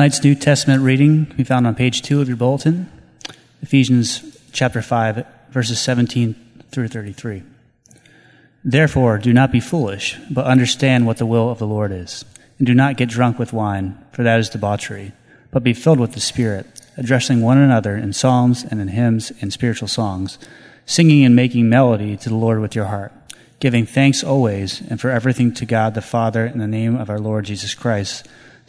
Tonight's New Testament reading can be found on page 2 of your bulletin, Ephesians chapter 5, verses 17 through 33. Therefore, do not be foolish, but understand what the will of the Lord is. And do not get drunk with wine, for that is debauchery, but be filled with the Spirit, addressing one another in psalms and in hymns and spiritual songs, singing and making melody to the Lord with your heart, giving thanks always and for everything to God the Father in the name of our Lord Jesus Christ,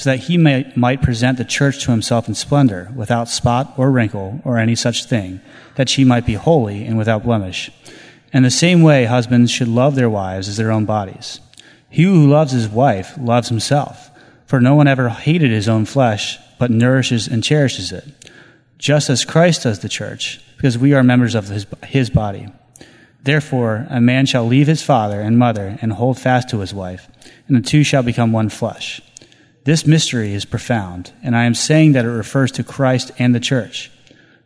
so that he may, might present the church to himself in splendor, without spot or wrinkle or any such thing, that she might be holy and without blemish. In the same way, husbands should love their wives as their own bodies. He who loves his wife loves himself, for no one ever hated his own flesh, but nourishes and cherishes it, just as Christ does the church, because we are members of his, his body. Therefore, a man shall leave his father and mother and hold fast to his wife, and the two shall become one flesh. This mystery is profound, and I am saying that it refers to Christ and the church.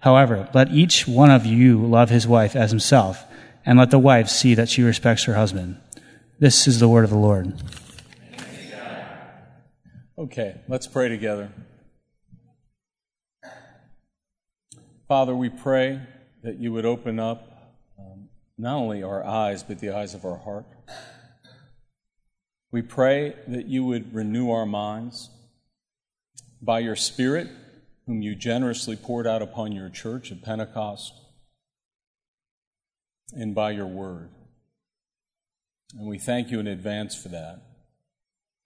However, let each one of you love his wife as himself and let the wife see that she respects her husband. This is the word of the Lord. Okay, let's pray together. Father, we pray that you would open up um, not only our eyes, but the eyes of our heart. We pray that you would renew our minds by your Spirit, whom you generously poured out upon your church at Pentecost and by your word. And we thank you in advance for that.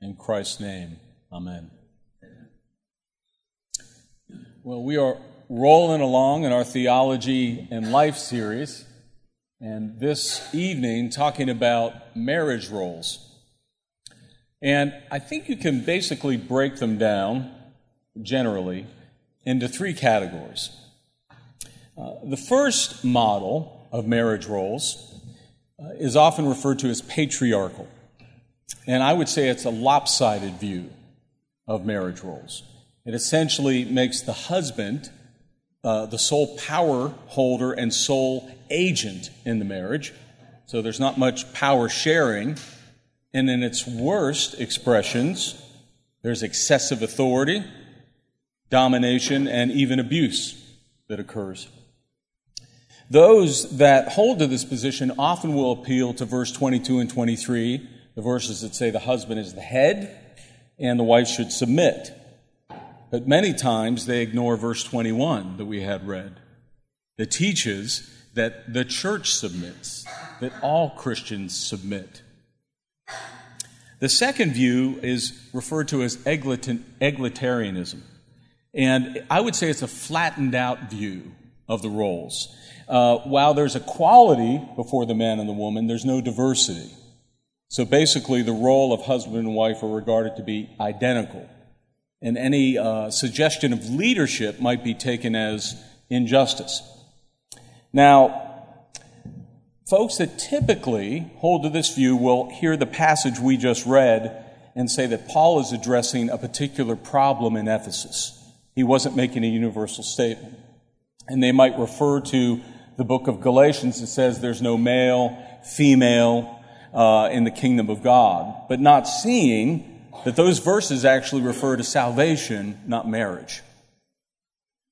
In Christ's name, amen. Well, we are rolling along in our Theology and Life series, and this evening talking about marriage roles. And I think you can basically break them down generally into three categories. Uh, the first model of marriage roles uh, is often referred to as patriarchal. And I would say it's a lopsided view of marriage roles. It essentially makes the husband uh, the sole power holder and sole agent in the marriage. So there's not much power sharing. And in its worst expressions, there's excessive authority, domination, and even abuse that occurs. Those that hold to this position often will appeal to verse 22 and 23, the verses that say the husband is the head and the wife should submit. But many times they ignore verse 21 that we had read, that teaches that the church submits, that all Christians submit. The second view is referred to as egalitarianism. And I would say it's a flattened out view of the roles. Uh, while there's equality before the man and the woman, there's no diversity. So basically, the role of husband and wife are regarded to be identical. And any uh, suggestion of leadership might be taken as injustice. Now, folks that typically hold to this view will hear the passage we just read and say that Paul is addressing a particular problem in Ephesus. He wasn't making a universal statement. And they might refer to the book of Galatians, that says there's no male, female uh, in the kingdom of God, but not seeing that those verses actually refer to salvation, not marriage.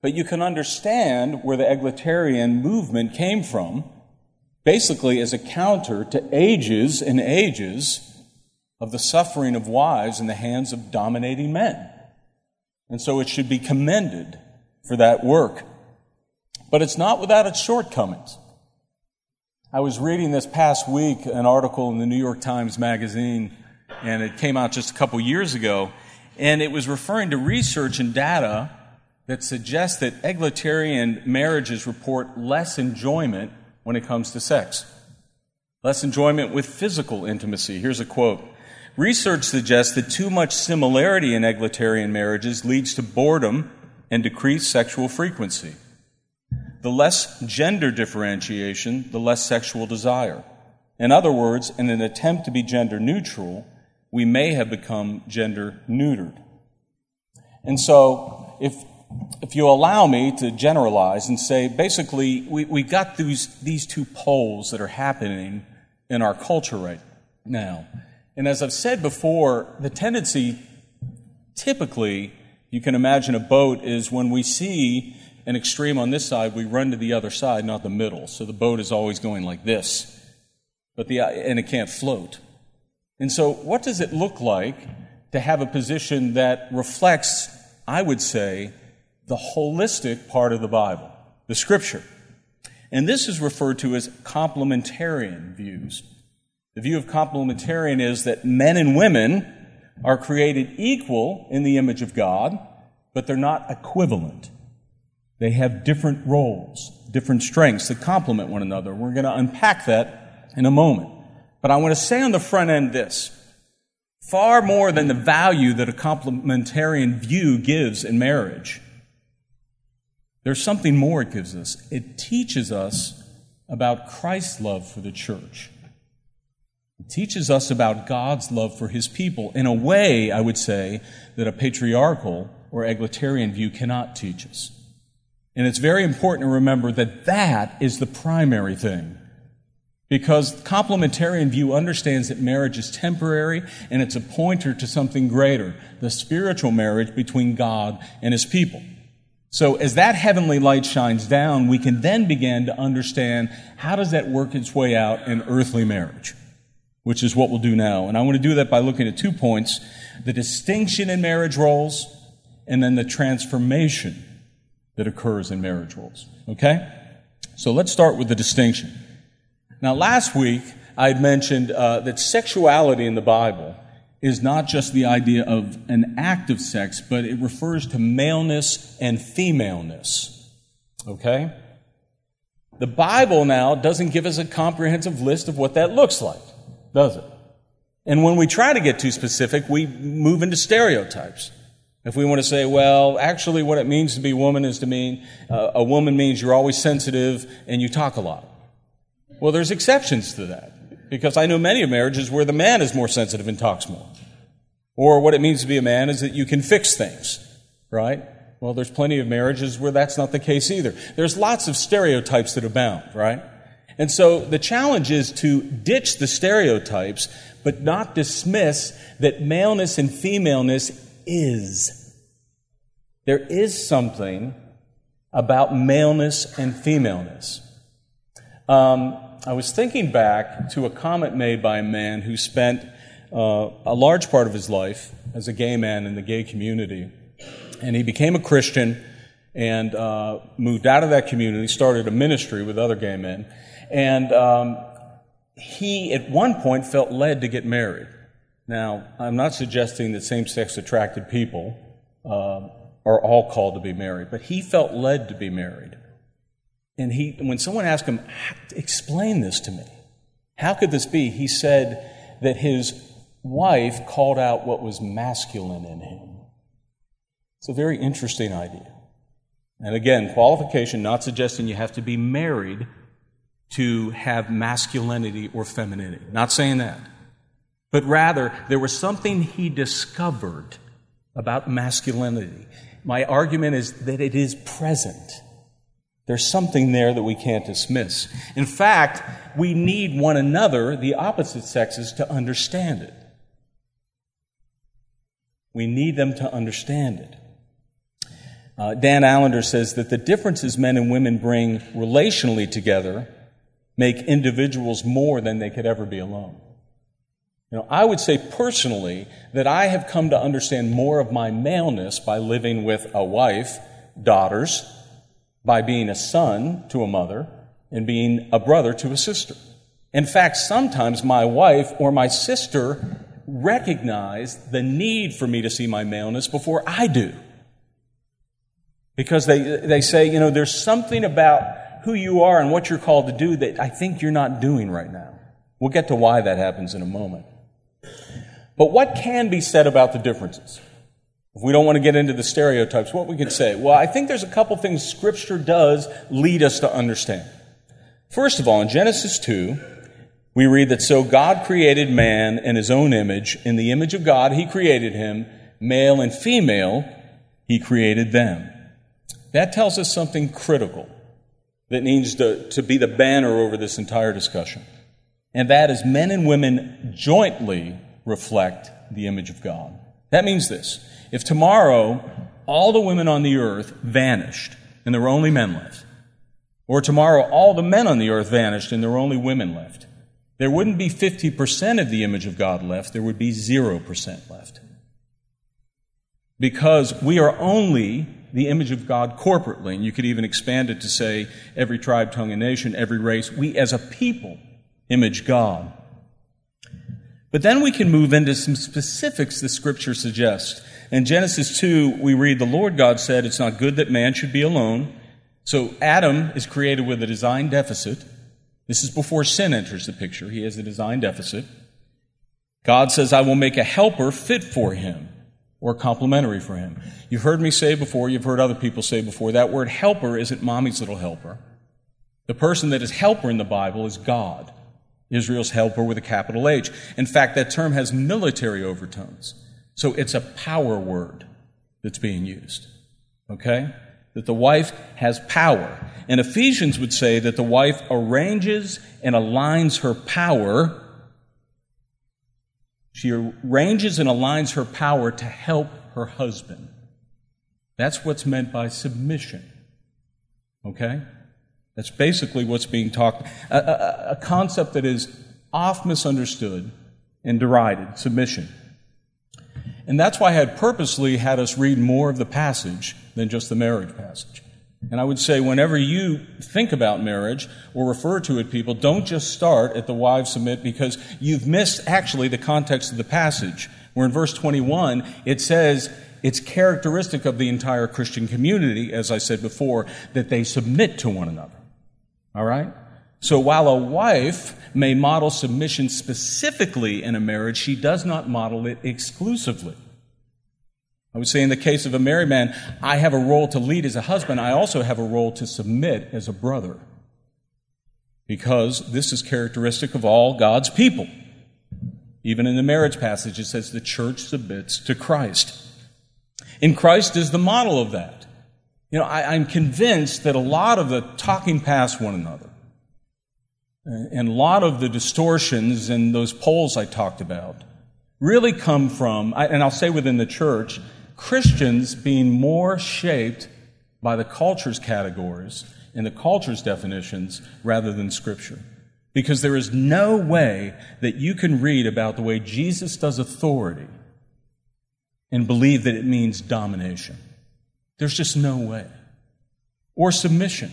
But you can understand where the egalitarian movement came from, basically as a counter to ages and ages of the suffering of wives in the hands of dominating men. And so it should be commended for that work but it's not without its shortcomings. I was reading this past week an article in the New York Times Magazine, and it came out just a couple years ago, and it was referring to research and data that suggests that egalitarian marriages report less enjoyment when it comes to sex, less enjoyment with physical intimacy. Here's a quote. Research suggests that too much similarity in egalitarian marriages leads to boredom and decreased sexual frequency. The less gender differentiation, the less sexual desire. In other words, in an attempt to be gender neutral, we may have become gender neutered. And so, if, if you allow me to generalize and say, basically, we, we've got these, these two poles that are happening in our culture right now. And as I've said before, the tendency typically, you can imagine a boat is when we see an extreme on this side, we run to the other side, not the middle. So the boat is always going like this. But the, and it can't float. And so, what does it look like to have a position that reflects, I would say, the holistic part of the Bible, the Scripture? And this is referred to as complementarian views. The view of complementarian is that men and women are created equal in the image of God, but they're not equivalent. They have different roles, different strengths that complement one another. We're going to unpack that in a moment. But I want to say on the front end this far more than the value that a complementarian view gives in marriage, there's something more it gives us. It teaches us about Christ's love for the church. It teaches us about God's love for his people in a way, I would say, that a patriarchal or egalitarian view cannot teach us. And it's very important to remember that that is the primary thing. Because the complementarian view understands that marriage is temporary and it's a pointer to something greater, the spiritual marriage between God and his people. So as that heavenly light shines down, we can then begin to understand how does that work its way out in earthly marriage? which is what we'll do now. And I want to do that by looking at two points the distinction in marriage roles and then the transformation that occurs in marriage roles. Okay? So let's start with the distinction. Now, last week I had mentioned uh, that sexuality in the Bible is not just the idea of an act of sex, but it refers to maleness and femaleness. Okay? The Bible now doesn't give us a comprehensive list of what that looks like does it? And when we try to get too specific, we move into stereotypes. If we want to say, well, actually, what it means to be a woman is to mean uh, a woman means you're always sensitive and you talk a lot. Well, there's exceptions to that because I know many marriages where the man is more sensitive and talks more. Or what it means to be a man is that you can fix things, right? Well, there's plenty of marriages where that's not the case either. There's lots of stereotypes that abound, right? And so the challenge is to ditch the stereotypes, but not dismiss that maleness and femaleness is. There is something about maleness and femaleness. Um, I was thinking back to a comment made by a man who spent uh, a large part of his life as a gay man in the gay community. And he became a Christian and uh, moved out of that community, started a ministry with other gay men. And um, he, at one point, felt led to get married. Now, I'm not suggesting that same sex attracted people uh, are all called to be married, but he felt led to be married. And he, when someone asked him, explain this to me, how could this be? He said that his wife called out what was masculine in him. It's a very interesting idea. And again, qualification, not suggesting you have to be married to have masculinity or femininity. Not saying that. But rather, there was something he discovered about masculinity. My argument is that it is present. There's something there that we can't dismiss. In fact, we need one another, the opposite sexes, to understand it. We need them to understand it. Uh, Dan Allender says that the differences men and women bring relationally together make individuals more than they could ever be alone. You know, I would say personally that I have come to understand more of my maleness by living with a wife, daughters, by being a son to a mother, and being a brother to a sister. In fact, sometimes my wife or my sister recognize the need for me to see my maleness before I do. Because they, they say, you know, there's something about who you are and what you're called to do that I think you're not doing right now. We'll get to why that happens in a moment. But what can be said about the differences? If we don't want to get into the stereotypes, what we could say? Well, I think there's a couple things Scripture does lead us to understand. First of all, in Genesis 2, we read that so God created man in his own image. In the image of God, he created him. Male and female, he created them. That tells us something critical that needs to, to be the banner over this entire discussion. And that is men and women jointly reflect the image of God. That means this if tomorrow all the women on the earth vanished and there were only men left, or tomorrow all the men on the earth vanished and there were only women left, there wouldn't be 50% of the image of God left, there would be 0% left. Because we are only the image of God corporately, and you could even expand it to say every tribe, tongue, and nation, every race, we as a people image God. But then we can move into some specifics the scripture suggests. In Genesis 2, we read, The Lord God said, It's not good that man should be alone. So Adam is created with a design deficit. This is before sin enters the picture. He has a design deficit. God says, I will make a helper fit for him or complementary for him. You've heard me say before, you've heard other people say before, that word helper isn't mommy's little helper. The person that is helper in the Bible is God. Israel's helper with a capital H. In fact, that term has military overtones. So it's a power word that's being used. Okay? That the wife has power. And Ephesians would say that the wife arranges and aligns her power. She arranges and aligns her power to help her husband. That's what's meant by submission. Okay? That's basically what's being talked. A, a, a concept that is oft misunderstood and derided submission. And that's why I had purposely had us read more of the passage than just the marriage passage. And I would say, whenever you think about marriage or refer to it, people, don't just start at the wives submit because you've missed actually the context of the passage. Where in verse 21, it says, it's characteristic of the entire Christian community, as I said before, that they submit to one another. All right? So while a wife may model submission specifically in a marriage, she does not model it exclusively. I would say in the case of a married man, I have a role to lead as a husband. I also have a role to submit as a brother. Because this is characteristic of all God's people. Even in the marriage passage, it says the church submits to Christ. And Christ is the model of that. You know, I, am convinced that a lot of the talking past one another Uh, and a lot of the distortions in those poles I talked about really come from, and I'll say within the church, Christians being more shaped by the culture's categories and the culture's definitions rather than Scripture. Because there is no way that you can read about the way Jesus does authority and believe that it means domination. There's just no way. Or submission.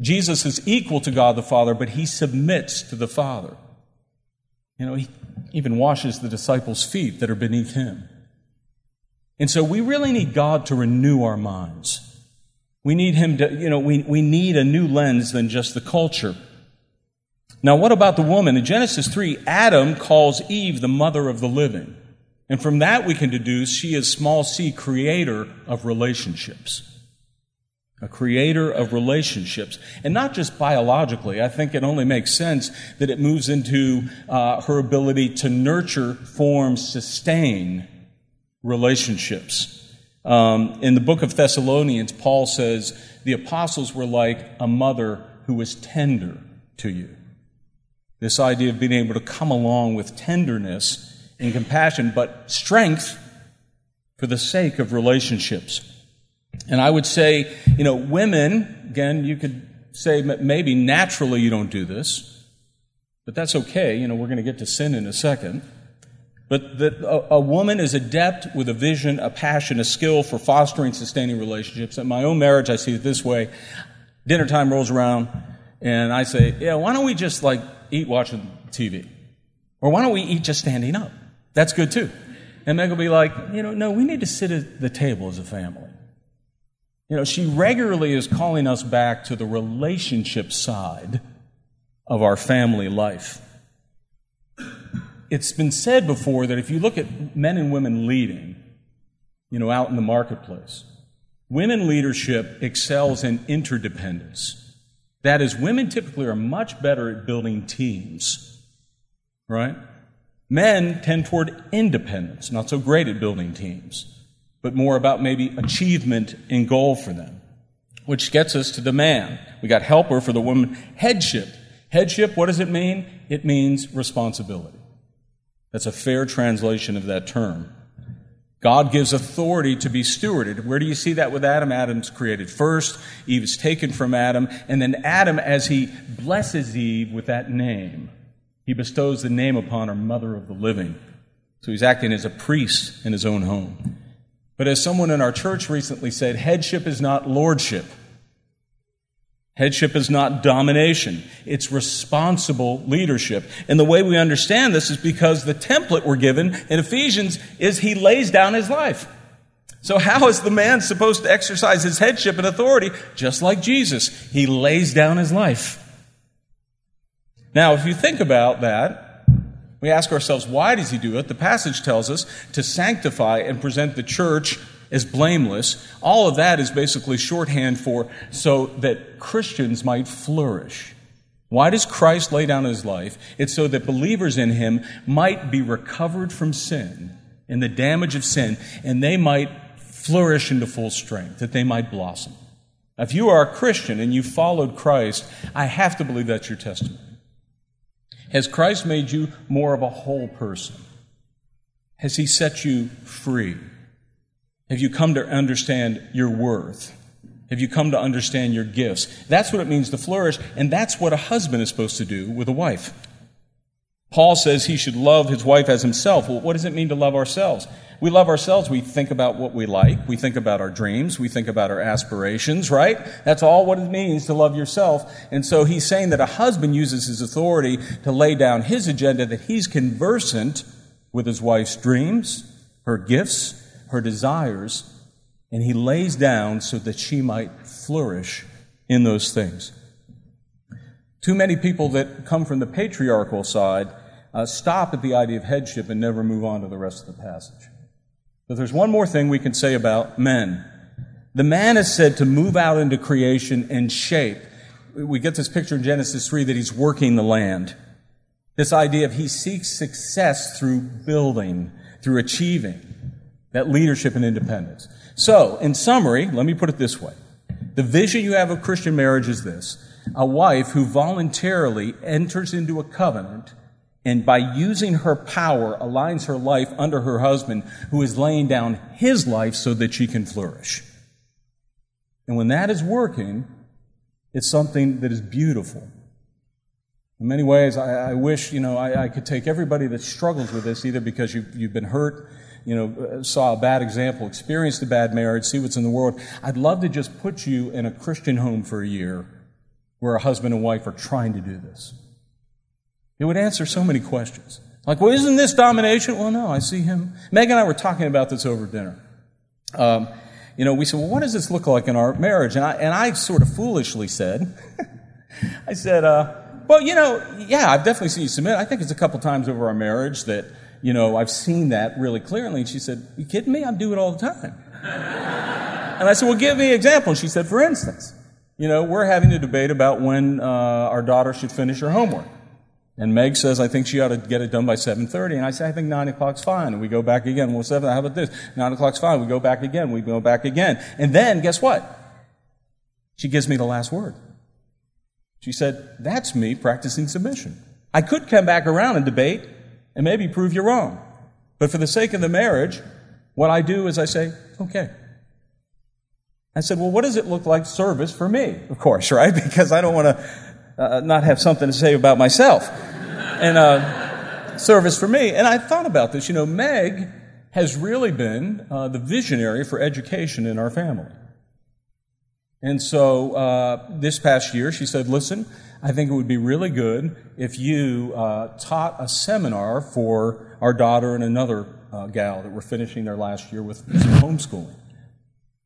Jesus is equal to God the Father, but he submits to the Father. You know, he even washes the disciples' feet that are beneath him. And so we really need God to renew our minds. We need him to, you know, we, we need a new lens than just the culture. Now, what about the woman? In Genesis 3, Adam calls Eve the mother of the living. And from that, we can deduce she is small c, creator of relationships. A creator of relationships. And not just biologically. I think it only makes sense that it moves into uh, her ability to nurture, form, sustain relationships. Um, in the book of Thessalonians, Paul says the apostles were like a mother who was tender to you. This idea of being able to come along with tenderness and compassion, but strength for the sake of relationships. And I would say, you know, women, again, you could say maybe naturally you don't do this, but that's okay. You know, we're going to get to sin in a second. But that a, a, woman is adept with a vision, a passion, a skill for fostering, sustaining relationships. In my own marriage, I see it this way. Dinner time rolls around, and I say, yeah, why don't we just like eat watching TV? Or why don't we eat just standing up? That's good too. And Meg will be like, you know, no, we need to sit at the table as a family. You know, she regularly is calling us back to the relationship side of our family life. It's been said before that if you look at men and women leading, you know, out in the marketplace. Women leadership excels in interdependence. That is, women typically are much better at building teams, right? Men tend toward independence, not so great at building teams, but more about maybe achievement and goal for them. Which gets us to the man. We got helper for the woman. Headship. Headship, what does it mean? It means responsibility. That's a fair translation of that term. God gives authority to be stewarded. Where do you see that with Adam? Adam's created first, Eve is taken from Adam, and then Adam, as he blesses Eve with that name, he bestows the name upon her, mother of the living. So he's acting as a priest in his own home. But as someone in our church recently said, headship is not lordship. Headship is not domination. It's responsible leadership. And the way we understand this is because the template we're given in Ephesians is he lays down his life. So how is the man supposed to exercise his headship and authority? Just like Jesus. He lays down his life. Now, if you think about that, we ask ourselves, why does he do it? The passage tells us to sanctify and present the church as blameless. All of that is basically shorthand for so that Christians might flourish. Why does Christ lay down his life? It's so that believers in him might be recovered from sin and the damage of sin, and they might flourish into full strength, that they might blossom. If you are a Christian and you followed Christ, I have to believe that's your testimony. Has Christ made you more of a whole person? Has he set you free? Have you come to understand your worth? Have you come to understand your gifts? That's what it means to flourish, and that's what a husband is supposed to do with a wife. Paul says he should love his wife as himself. Well, what does it mean to love ourselves? We love ourselves. We think about what we like. We think about our dreams. We think about our aspirations, right? That's all what it means to love yourself. And so he's saying that a husband uses his authority to lay down his agenda, that he's conversant with his wife's dreams, her gifts, her desires, and he lays down so that she might flourish in those things. Too many people that come from the patriarchal side uh, stop at the idea of headship and never move on to the rest of the passage. But there's one more thing we can say about men. The man is said to move out into creation and shape. We get this picture in Genesis 3 that he's working the land. This idea of he seeks success through building, through achieving that leadership and independence. So, in summary, let me put it this way. The vision you have of Christian marriage is this a wife who voluntarily enters into a covenant and by using her power aligns her life under her husband who is laying down his life so that she can flourish. And when that is working, it's something that is beautiful. In many ways, I, I wish, you know, I, I, could take everybody that struggles with this, either because you've, you've been hurt you know, saw a bad example, experienced a bad marriage, see what's in the world. I'd love to just put you in a Christian home for a year where a husband and wife are trying to do this. It would answer so many questions. Like, well, isn't this domination? Well, no, I see him. Meg and I were talking about this over dinner. Um, you know, we said, well, what does this look like in our marriage? And I, and I sort of foolishly said, I said, uh, well, you know, yeah, I've definitely seen you submit. I think it's a couple times over our marriage that you know, I've seen that really clearly. And she said, You kidding me? I do it all the time. and I said, Well, give me an example. And she said, For instance, you know, we're having a debate about when uh, our daughter should finish her homework. And Meg says, I think she ought to get it done by 7.30. And I say, I think 9 o'clock's fine. And we go back again. Well, 7, how about this? 9 o'clock's fine. We go back again. We go back again. And then, guess what? She gives me the last word. She said, that's me practicing submission. I could come back around and debate, and maybe prove you wrong. But for the sake of the marriage, what I do is I say, okay. I said, well, what does it look like service for me? Of course, right? Because I don't want to uh, not have something to say about myself. and uh, service for me. And I thought about this. You know, Meg has really been uh, the visionary for education in our family. And so uh, this past year, she said, listen, I think it would be really good if you uh, taught a seminar for our daughter and another uh, gal that were finishing their last year with homeschooling.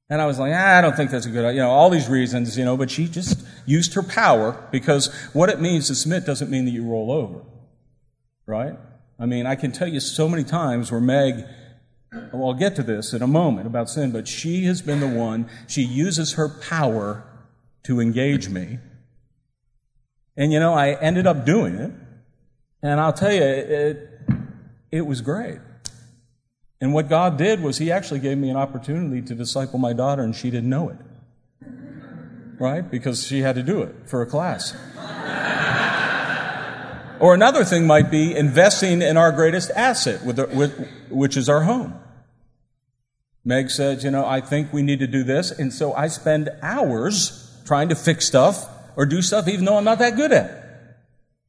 And I was like, ah, I don't think that's a good idea. You know, all these reasons, you know, but she just used her power because what it means to submit doesn't mean that you roll over. Right? I mean, I can tell you so many times where Meg Well, I'll get to this in a moment about sin, but she has been the one, she uses her power to engage me. And you know, I ended up doing it. And I'll tell you, it, it was great. And what God did was He actually gave me an opportunity to disciple my daughter, and she didn't know it. Right? Because she had to do it for a class. or another thing might be investing in our greatest asset, with, with, which is our home. Meg said, You know, I think we need to do this. And so I spend hours trying to fix stuff or do stuff even though I'm not that good at it.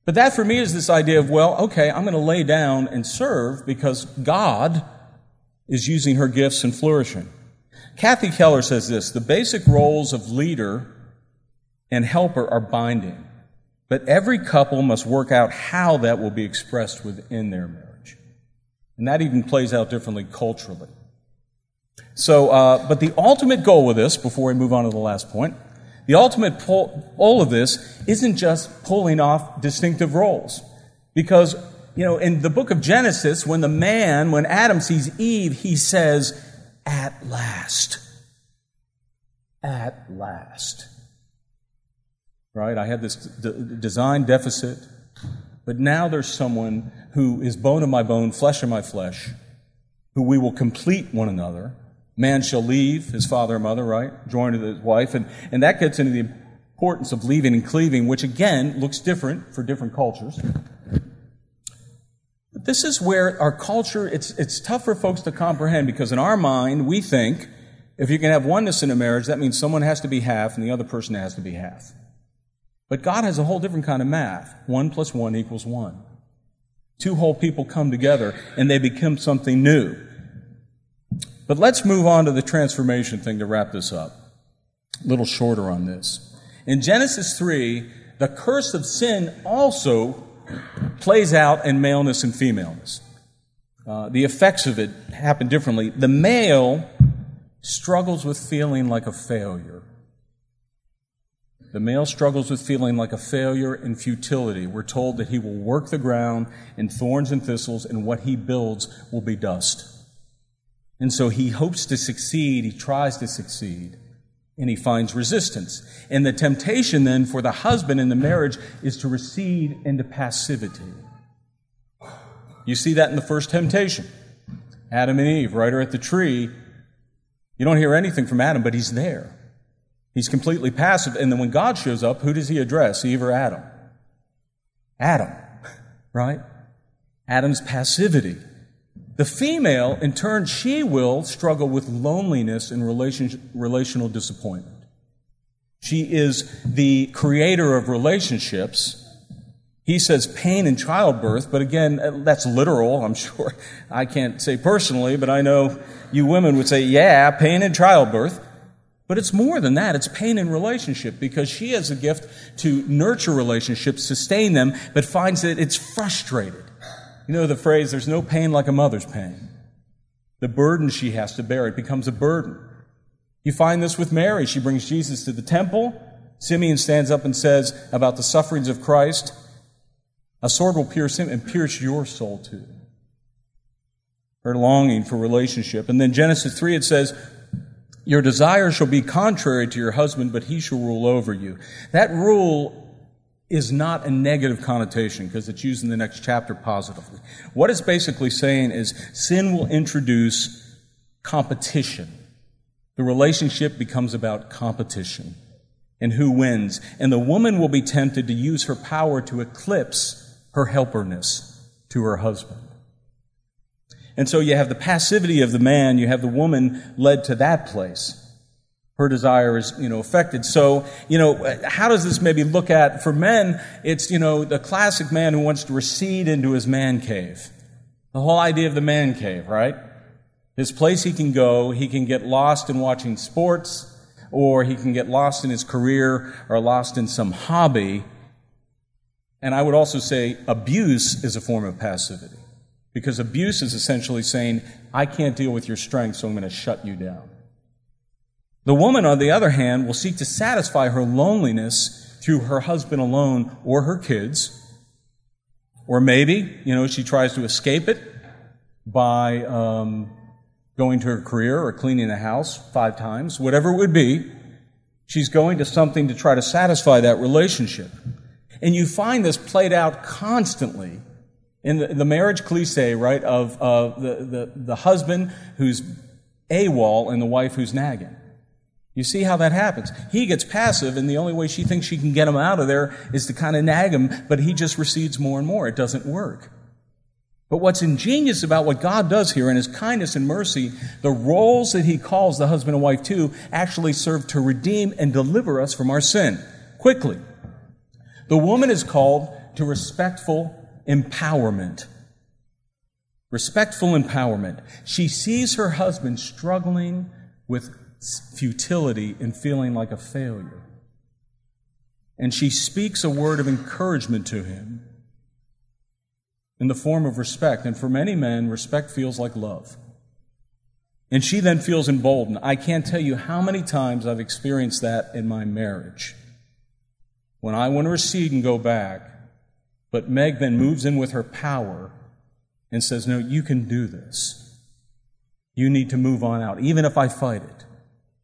But that for me is this idea of, well, okay, I'm going to lay down and serve because God is using her gifts and flourishing. Kathy Keller says this the basic roles of leader and helper are binding, but every couple must work out how that will be expressed within their marriage. And that even plays out differently culturally. So, uh, but the ultimate goal with this, before we move on to the last point, the ultimate goal of this isn't just pulling off distinctive roles. Because you know, in the book of Genesis, when the man, when Adam sees Eve, he says, At last. At last. Right? I had this d- design deficit, but now there's someone who is bone of my bone, flesh of my flesh, who we will complete one another. Man shall leave his father and mother, right? Join to his wife. And, and that gets into the importance of leaving and cleaving, which again looks different for different cultures. But this is where our culture, it's, it's tough for folks to comprehend because in our mind, we think if you can have oneness in a marriage, that means someone has to be half and the other person has to be half. But God has a whole different kind of math. One plus one equals one. Two whole people come together and they become something new. But let's move on to the transformation thing to wrap this up. A little shorter on this. In Genesis 3, the curse of sin also plays out in maleness and femaleness. Uh, the effects of it happen differently. The male struggles with feeling like a failure. The male struggles with feeling like a failure and futility. We're told that he will work the ground in thorns and thistles, and what he builds will be dust. And so he hopes to succeed, he tries to succeed and he finds resistance. And the temptation then for the husband in the marriage is to recede into passivity. You see that in the first temptation. Adam and Eve, right here at the tree. You don't hear anything from Adam, but he's there. He's completely passive. And then when God shows up, who does he address, Eve or Adam? Adam, right? Adam's passivity. The female, in turn, she will struggle with loneliness and relation, relational disappointment. She is the creator of relationships. He says pain in childbirth, but again, uh, that's literal, I'm sure. I can't say personally, but I know you women would say, yeah, pain in childbirth. But it's more than that. It's pain in relationship because she has a gift to nurture relationships, sustain them, but finds that it's frustrated. You know the phrase, there's no pain like a mother's pain. The burden she has to bear, it becomes a burden. You find this with Mary. She brings Jesus to the temple. Simeon stands up and says about the sufferings of Christ, a sword will pierce him and pierce your soul too. Her longing for relationship. And then Genesis 3, it says, Your desire shall be contrary to your husband, but he shall rule over you. That rule is not a negative connotation because it's used in the next chapter positively. What it's basically saying is sin will introduce competition. The relationship becomes about competition and who wins. And the woman will be tempted to use her power to eclipse her helperness to her husband. And so you have the passivity of the man, you have the woman led to that place her desire is, you know, affected. So, you know, how does this maybe look at, for men, it's, you know, the classic man who wants to recede into his man cave. The whole idea of the man cave, right? His place he can go, he can get lost in watching sports, or he can get lost in his career, or lost in some hobby. And I would also say abuse is a form of passivity. Because abuse is essentially saying, I can't deal with your strength, so I'm going to shut you down. The woman, on the other hand, will seek to satisfy her loneliness through her husband alone or her kids. Or maybe, you know, she tries to escape it by um, going to her career or cleaning the house five times, whatever it would be. She's going to something to try to satisfy that relationship. And you find this played out constantly in the, the marriage cliche, right, of uh, the, the, the husband who's AWOL and the wife who's nagging. You see how that happens. He gets passive, and the only way she thinks she can get him out of there is to kind of nag him, but he just recedes more and more. It doesn't work. But what's ingenious about what God does here in His kindness and mercy, the roles that He calls the husband and wife to actually serve to redeem and deliver us from our sin quickly. The woman is called to respectful empowerment. Respectful empowerment. She sees her husband struggling with futility and feeling like a failure. And she speaks a word of encouragement to him in the form of respect. And for many men, respect feels like love. And she then feels emboldened. I can't tell you how many times I've experienced that in my marriage. When I want to recede and go back, but Meg then moves in with her power and says, No, you can do this. You need to move on out, even if I fight it.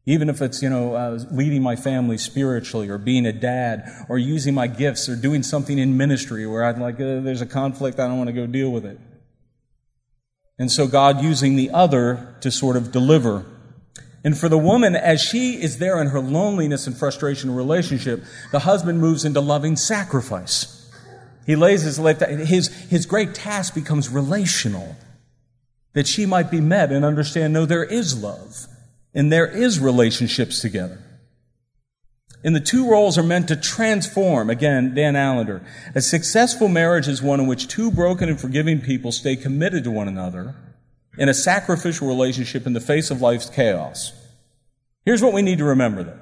Even if it's, you know, uh, leading my family spiritually or being a dad or using my gifts or doing something in ministry where I'm like, uh, there's a conflict, I don't want to go deal with it. And so God using the other to sort of deliver. And for the woman, as she is there in her loneliness and frustration in relationship, the husband moves into loving sacrifice. He lays his life down. His, his great task becomes relational. That she might be met and understand, no, there is love and there is relationships together. And the two roles are meant to transform. Again, Dan Allender. A successful marriage is one in which two broken and forgiving people stay committed to one another in a sacrificial relationship in the face of life's chaos. Here's what we need to remember though.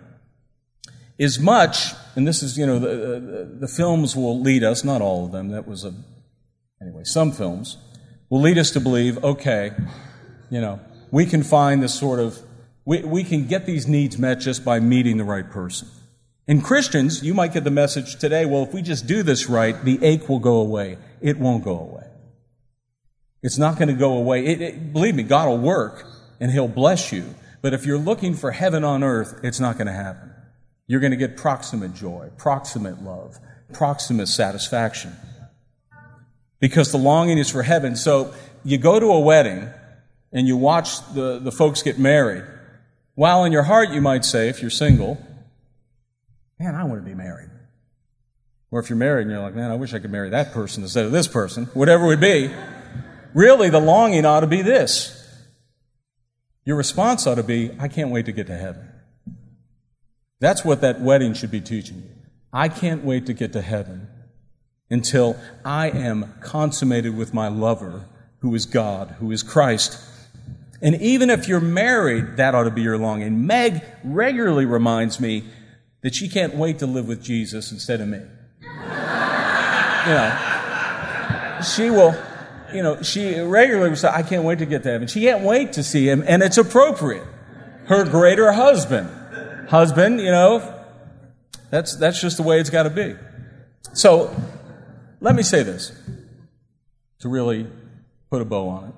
As much, and this is, you know, the, the, the films will lead us, not all of them, that was a, anyway, some films will lead us to believe, okay, you know, we can find this sort of we, we can get these needs met just by meeting the right person. In Christians, you might get the message today, well, if we just do this right, the ache will go away. It won't go away. It's not going to go away. It, it, believe me, God will work and He'll bless you. But if you're looking for heaven on earth, it's not going to happen. You're going to get proximate joy, proximate love, proximate satisfaction. Because the longing is for heaven. So you go to a wedding and you watch the, the folks get married. While in your heart you might say, if you're single, man, I want to be married. Or if you're married and you're like, man, I wish I could marry that person instead of this person, whatever it would be. Really, the longing ought to be this. Your response ought to be, I can't wait to get to heaven. That's what that wedding should be teaching you. I can't wait to get to heaven until I am consummated with my lover, who is God, who is Christ. And even if you're married, that ought to be your longing. Meg regularly reminds me that she can't wait to live with Jesus instead of me. you know, she will, you know, she regularly will say, I can't wait to get to heaven. She can't wait to see him, and it's appropriate. Her greater husband. Husband, you know, that's, that's just the way it's got to be. So, let me say this to really put a bow on it.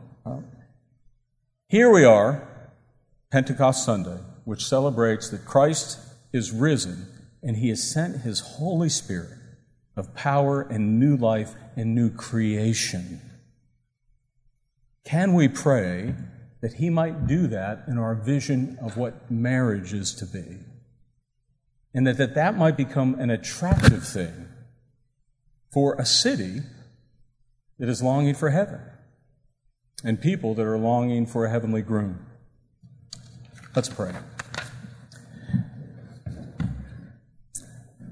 Here we are, Pentecost Sunday, which celebrates that Christ is risen and he has sent his Holy Spirit of power and new life and new creation. Can we pray that he might do that in our vision of what marriage is to be? And that that, that might become an attractive thing for a city that is longing for heaven and people that are longing for a heavenly groom. Let's pray.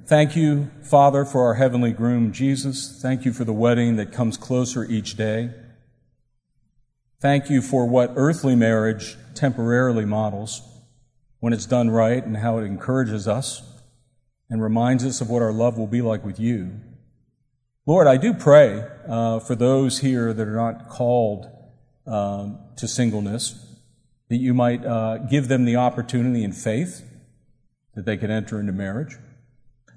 Thank you, Father, for our heavenly groom, Jesus. Thank you for the wedding that comes closer each day. Thank you for what earthly marriage temporarily models when it's done right and how it encourages us and reminds us of what our love will be like with you. Lord, I do pray uh, for those here that are not called um, to singleness, that you might uh, give them the opportunity in faith that they can enter into marriage.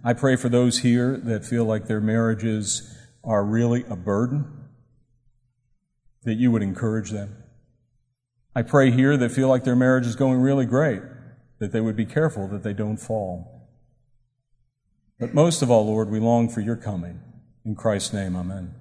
I pray for those here that feel like their marriages are really a burden, that you would encourage them. I pray here that feel like their marriage is going really great, that they would be careful that they don't fall. But most of all, Lord, we long for your coming. In Christ's name, amen.